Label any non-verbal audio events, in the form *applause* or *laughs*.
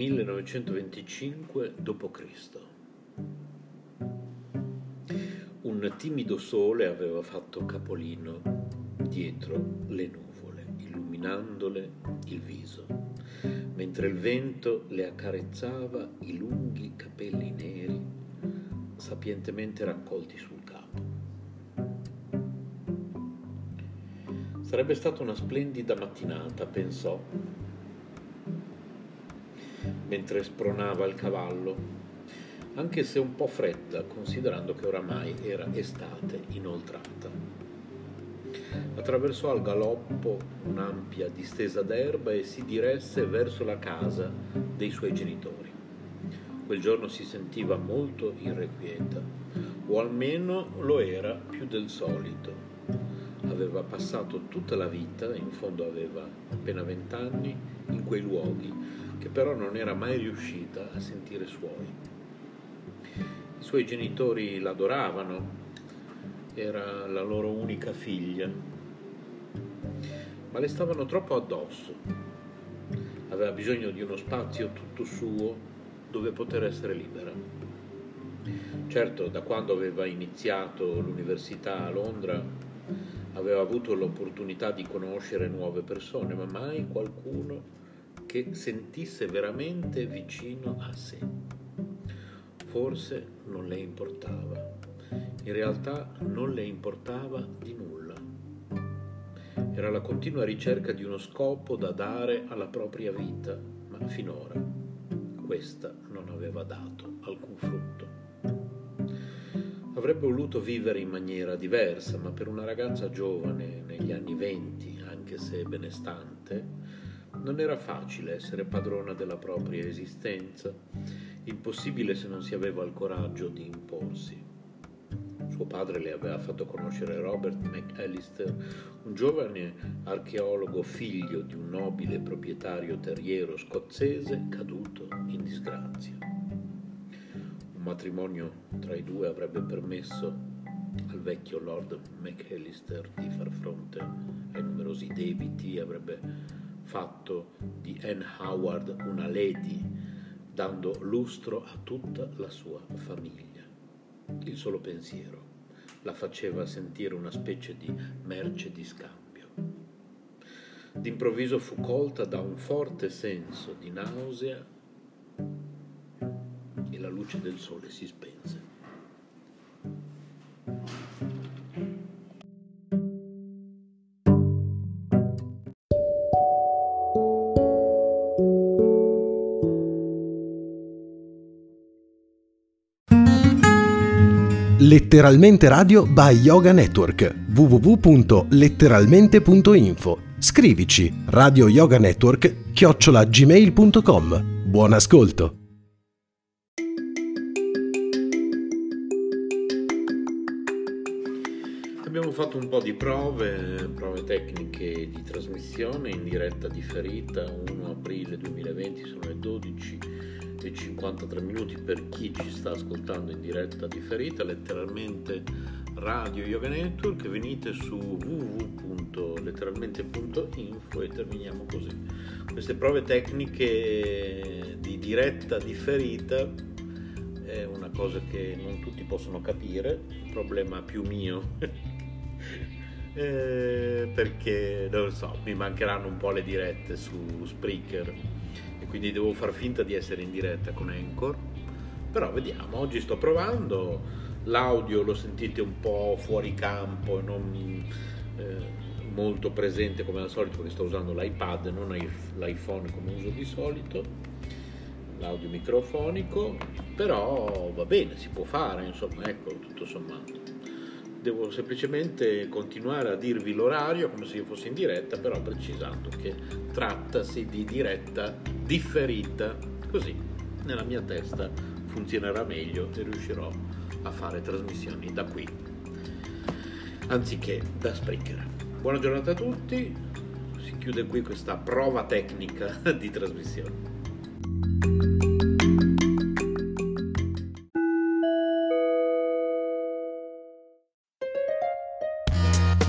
1925 d.C. Un timido sole aveva fatto capolino dietro le nuvole, illuminandole il viso, mentre il vento le accarezzava i lunghi capelli neri sapientemente raccolti sul capo. Sarebbe stata una splendida mattinata, pensò, mentre spronava il cavallo, anche se un po' fredda, considerando che oramai era estate inoltrata. Attraversò al galoppo un'ampia distesa d'erba e si diresse verso la casa dei suoi genitori. Quel giorno si sentiva molto irrequieta, o almeno lo era più del solito. Aveva passato tutta la vita, in fondo aveva appena vent'anni, in quei luoghi che però non era mai riuscita a sentire suoi. I suoi genitori l'adoravano, era la loro unica figlia, ma le stavano troppo addosso. Aveva bisogno di uno spazio tutto suo dove poter essere libera. Certo, da quando aveva iniziato l'università a Londra aveva avuto l'opportunità di conoscere nuove persone, ma mai qualcuno che sentisse veramente vicino a sé. Forse non le importava, in realtà non le importava di nulla. Era la continua ricerca di uno scopo da dare alla propria vita, ma finora questa non aveva dato alcun frutto. Avrebbe voluto vivere in maniera diversa, ma per una ragazza giovane negli anni venti, anche se benestante, non era facile essere padrona della propria esistenza, impossibile se non si aveva il coraggio di imporsi. Suo padre le aveva fatto conoscere Robert McAllister, un giovane archeologo figlio di un nobile proprietario terriero scozzese caduto in disgrazia. Un matrimonio tra i due avrebbe permesso al vecchio Lord McAllister di far fronte ai numerosi debiti, avrebbe fatto di Anne Howard una lady, dando lustro a tutta la sua famiglia. Il solo pensiero la faceva sentire una specie di merce di scambio. D'improvviso fu colta da un forte senso di nausea e la luce del sole si spense. Letteralmente Radio by Yoga Network. www.letteralmente.info Scrivici Radio Yoga Network chiocciolagmail.com Buon ascolto! Abbiamo fatto un po' di prove, prove tecniche di trasmissione in diretta differita, 1 aprile 2020 sono le 12 e 53 minuti per chi ci sta ascoltando in diretta differita, letteralmente Radio Yoga Network, venite su www.letteralmente.info e terminiamo così. Queste prove tecniche di diretta differita è una cosa che non tutti possono capire, un problema più mio. *laughs* eh, perché non lo so, mi mancheranno un po' le dirette su Spreaker. Quindi devo far finta di essere in diretta con Anchor. Però vediamo, oggi sto provando, l'audio lo sentite un po' fuori campo e non eh, molto presente come al solito perché sto usando l'iPad e non l'iPhone come uso di solito, l'audio microfonico, però va bene, si può fare, insomma, ecco, tutto sommato devo semplicemente continuare a dirvi l'orario come se io fossi in diretta, però precisando che trattasi di diretta differita, così nella mia testa funzionerà meglio e riuscirò a fare trasmissioni da qui, anziché da Spreaker. Buona giornata a tutti, si chiude qui questa prova tecnica di trasmissione.